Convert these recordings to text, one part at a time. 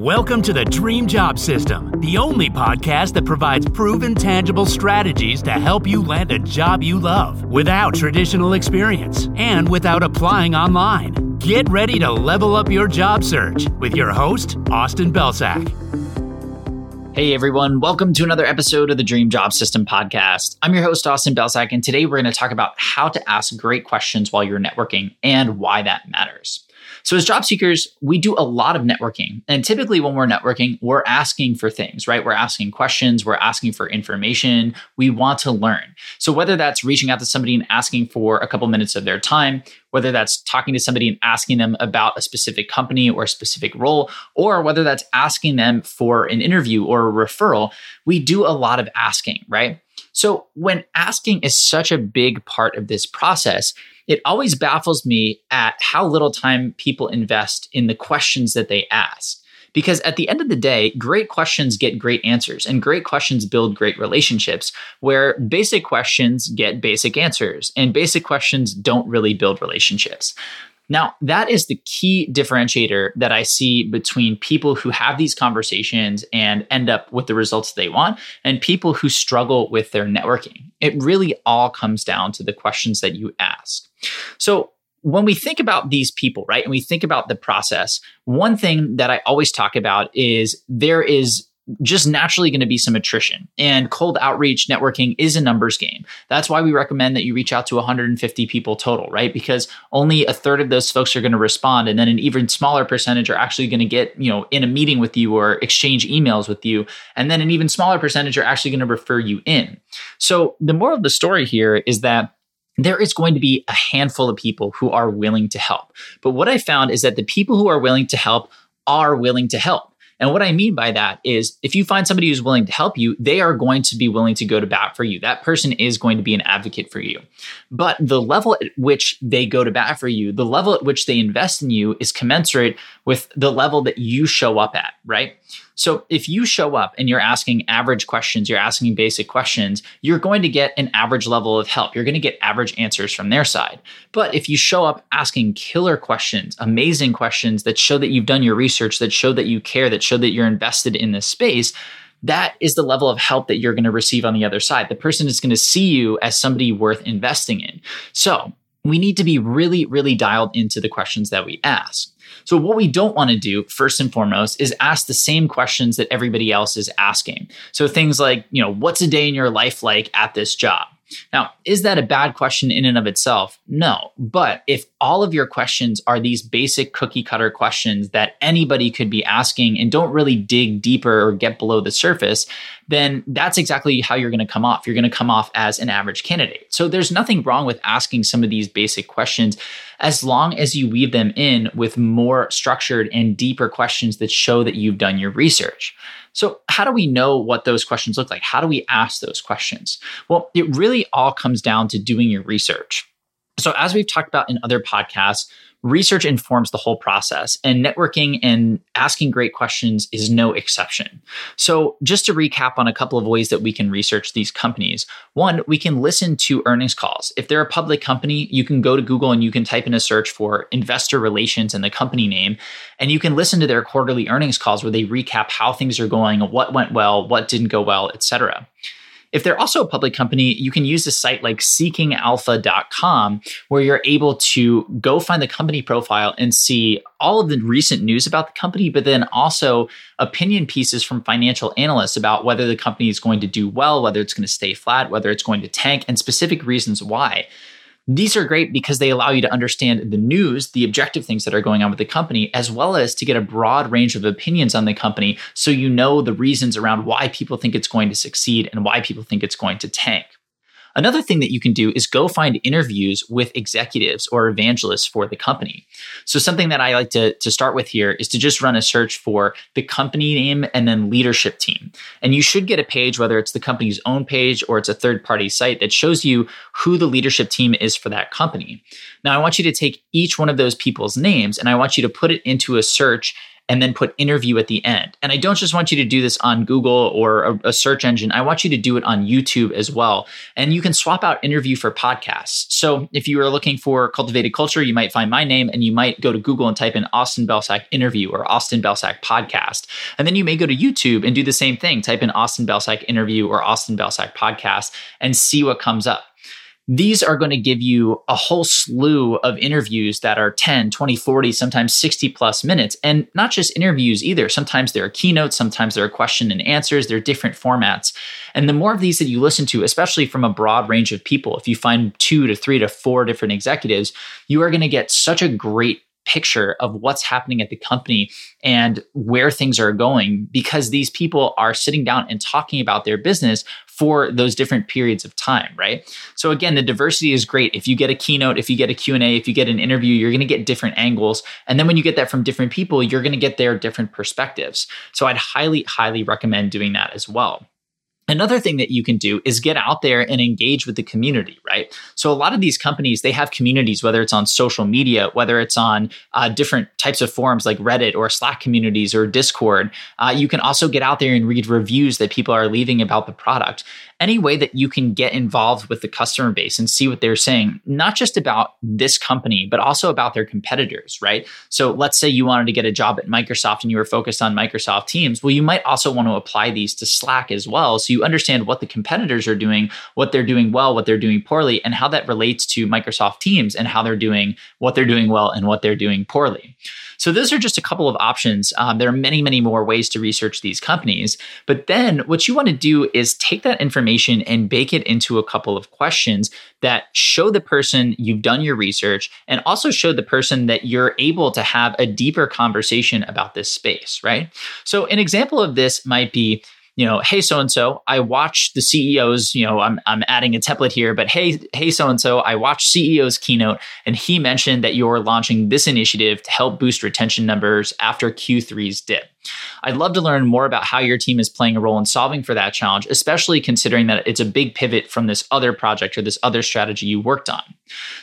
Welcome to the Dream Job System, the only podcast that provides proven, tangible strategies to help you land a job you love without traditional experience and without applying online. Get ready to level up your job search with your host, Austin Belcak. Hey everyone, welcome to another episode of the Dream Job System podcast. I'm your host, Austin Belcak, and today we're going to talk about how to ask great questions while you're networking and why that matters. So, as job seekers, we do a lot of networking. And typically, when we're networking, we're asking for things, right? We're asking questions, we're asking for information. We want to learn. So, whether that's reaching out to somebody and asking for a couple minutes of their time, whether that's talking to somebody and asking them about a specific company or a specific role, or whether that's asking them for an interview or a referral, we do a lot of asking, right? So, when asking is such a big part of this process, it always baffles me at how little time people invest in the questions that they ask. Because at the end of the day, great questions get great answers, and great questions build great relationships, where basic questions get basic answers, and basic questions don't really build relationships. Now, that is the key differentiator that I see between people who have these conversations and end up with the results they want and people who struggle with their networking. It really all comes down to the questions that you ask. So, when we think about these people, right, and we think about the process, one thing that I always talk about is there is just naturally going to be some attrition. And cold outreach networking is a numbers game. That's why we recommend that you reach out to 150 people total, right? Because only a third of those folks are going to respond. And then an even smaller percentage are actually going to get, you know, in a meeting with you or exchange emails with you. And then an even smaller percentage are actually going to refer you in. So the moral of the story here is that there is going to be a handful of people who are willing to help. But what I found is that the people who are willing to help are willing to help. And what I mean by that is if you find somebody who's willing to help you, they are going to be willing to go to bat for you. That person is going to be an advocate for you. But the level at which they go to bat for you, the level at which they invest in you is commensurate with the level that you show up at, right? So if you show up and you're asking average questions, you're asking basic questions, you're going to get an average level of help. You're going to get average answers from their side. But if you show up asking killer questions, amazing questions that show that you've done your research, that show that you care, that show that you're invested in this space, that is the level of help that you're going to receive on the other side. The person is going to see you as somebody worth investing in. So we need to be really, really dialed into the questions that we ask. So, what we don't want to do, first and foremost, is ask the same questions that everybody else is asking. So, things like, you know, what's a day in your life like at this job? Now, is that a bad question in and of itself? No. But if all of your questions are these basic cookie cutter questions that anybody could be asking and don't really dig deeper or get below the surface, then that's exactly how you're going to come off. You're going to come off as an average candidate. So there's nothing wrong with asking some of these basic questions as long as you weave them in with more structured and deeper questions that show that you've done your research. So, how do we know what those questions look like? How do we ask those questions? Well, it really all comes down to doing your research. So, as we've talked about in other podcasts, research informs the whole process, and networking and asking great questions is no exception. So, just to recap on a couple of ways that we can research these companies one, we can listen to earnings calls. If they're a public company, you can go to Google and you can type in a search for investor relations and the company name, and you can listen to their quarterly earnings calls where they recap how things are going, what went well, what didn't go well, et cetera. If they're also a public company, you can use a site like seekingalpha.com where you're able to go find the company profile and see all of the recent news about the company, but then also opinion pieces from financial analysts about whether the company is going to do well, whether it's going to stay flat, whether it's going to tank, and specific reasons why. These are great because they allow you to understand the news, the objective things that are going on with the company, as well as to get a broad range of opinions on the company so you know the reasons around why people think it's going to succeed and why people think it's going to tank. Another thing that you can do is go find interviews with executives or evangelists for the company. So, something that I like to, to start with here is to just run a search for the company name and then leadership team. And you should get a page, whether it's the company's own page or it's a third party site, that shows you who the leadership team is for that company. Now, I want you to take each one of those people's names and I want you to put it into a search and then put interview at the end. And I don't just want you to do this on Google or a, a search engine. I want you to do it on YouTube as well. And you can swap out interview for podcasts. So if you are looking for cultivated culture, you might find my name and you might go to Google and type in Austin Belcak interview or Austin Belcak podcast. And then you may go to YouTube and do the same thing, type in Austin Belcak interview or Austin Belcak podcast and see what comes up these are going to give you a whole slew of interviews that are 10, 20, 40, sometimes 60 plus minutes. And not just interviews either. Sometimes there are keynotes, sometimes there are question and answers, there are different formats. And the more of these that you listen to, especially from a broad range of people, if you find two to three to four different executives, you are going to get such a great picture of what's happening at the company and where things are going because these people are sitting down and talking about their business for those different periods of time right? So again the diversity is great. If you get a keynote if you get a q&a if you get an interview you're going to get different angles. And then when you get that from different people you're going to get their different perspectives. So i'd highly highly recommend doing that as well Another thing that you can do is get out there and engage with the community, right? So, a lot of these companies, they have communities, whether it's on social media, whether it's on uh, different types of forums like Reddit or Slack communities or Discord. Uh, you can also get out there and read reviews that people are leaving about the product any way that you can get involved with the customer base and see what they're saying, not just about this company, but also about their competitors, right? So let's say you wanted to get a job at Microsoft and you were focused on Microsoft Teams. Well, you might also want to apply these to Slack as well. So you understand what the competitors are doing, what they're doing well, what they're doing poorly, and how that relates to Microsoft Teams and how they're doing what they're doing well and what they're doing poorly. So those are just a couple of options. Um, there are many, many more ways to research these companies. But then what you want to do is take that information and bake it into a couple of questions that show the person you've done your research and also show the person that you're able to have a deeper conversation about this space, right? So an example of this might be you know, hey, so and so, I watched the CEO's, you know, I'm, I'm adding a template here, but hey, hey, so and so, I watched CEO's keynote and he mentioned that you're launching this initiative to help boost retention numbers after Q3's dip. I'd love to learn more about how your team is playing a role in solving for that challenge, especially considering that it's a big pivot from this other project or this other strategy you worked on.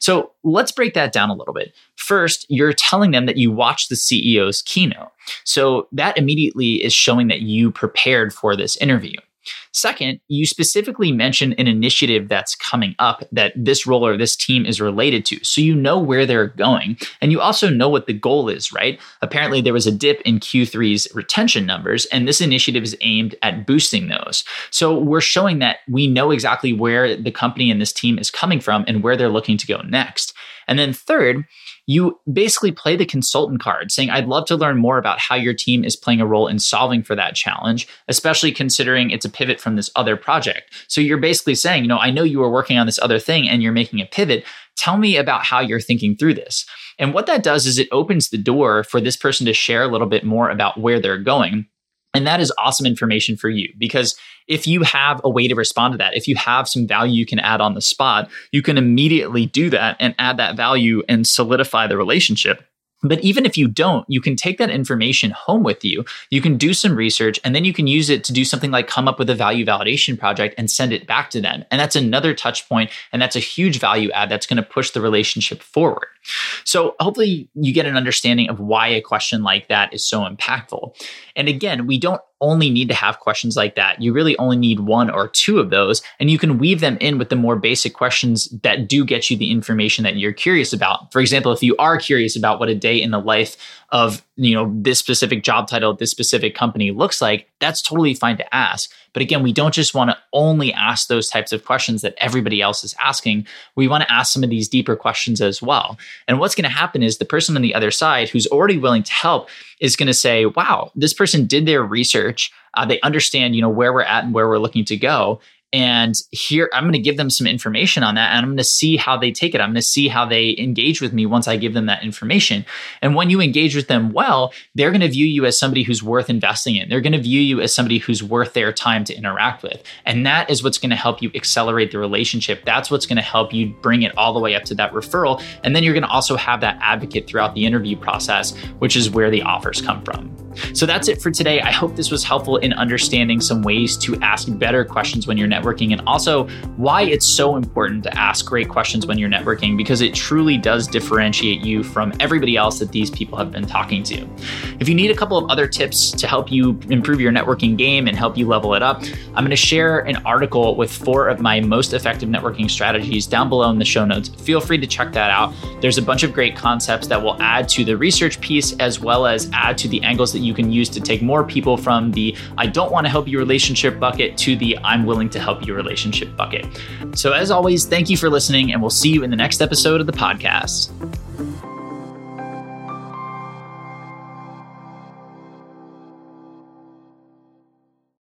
So let's break that down a little bit. First, you're telling them that you watched the CEO's keynote. So that immediately is showing that you prepared for this interview. Second, you specifically mention an initiative that's coming up that this role or this team is related to. So you know where they're going. And you also know what the goal is, right? Apparently, there was a dip in Q3's retention numbers, and this initiative is aimed at boosting those. So we're showing that we know exactly where the company and this team is coming from and where they're looking to go next. And then third, you basically play the consultant card saying, I'd love to learn more about how your team is playing a role in solving for that challenge, especially considering it's a pivot from this other project. So you're basically saying, you know, I know you were working on this other thing and you're making a pivot. Tell me about how you're thinking through this. And what that does is it opens the door for this person to share a little bit more about where they're going. And that is awesome information for you because if you have a way to respond to that, if you have some value you can add on the spot, you can immediately do that and add that value and solidify the relationship. But even if you don't, you can take that information home with you. You can do some research and then you can use it to do something like come up with a value validation project and send it back to them. And that's another touch point and that's a huge value add that's going to push the relationship forward. So hopefully you get an understanding of why a question like that is so impactful. And again, we don't only need to have questions like that. You really only need one or two of those, and you can weave them in with the more basic questions that do get you the information that you're curious about. For example, if you are curious about what a day in the life of you know this specific job title this specific company looks like that's totally fine to ask. But again we don't just want to only ask those types of questions that everybody else is asking. We want to ask some of these deeper questions as well. And what's going to happen is the person on the other side who's already willing to help is going to say wow this person did their research. Uh, they understand you know where we're at and where we're looking to go and here, I'm going to give them some information on that. And I'm going to see how they take it. I'm going to see how they engage with me once I give them that information. And when you engage with them well, they're going to view you as somebody who's worth investing in. They're going to view you as somebody who's worth their time to interact with. And that is what's going to help you accelerate the relationship. That's what's going to help you bring it all the way up to that referral. And then you're going to also have that advocate throughout the interview process, which is where the offers come from. So that's it for today. I hope this was helpful in understanding some ways to ask better questions when you're networking and also why it's so important to ask great questions when you're networking because it truly does differentiate you from everybody else that these people have been talking to. If you need a couple of other tips to help you improve your networking game and help you level it up, I'm going to share an article with four of my most effective networking strategies down below in the show notes. Feel free to check that out. There's a bunch of great concepts that will add to the research piece as well as add to the angles that you can use to take more people from the I don't want to help you relationship bucket to the I'm willing to help you relationship bucket. So, as always, thank you for listening, and we'll see you in the next episode of the podcast.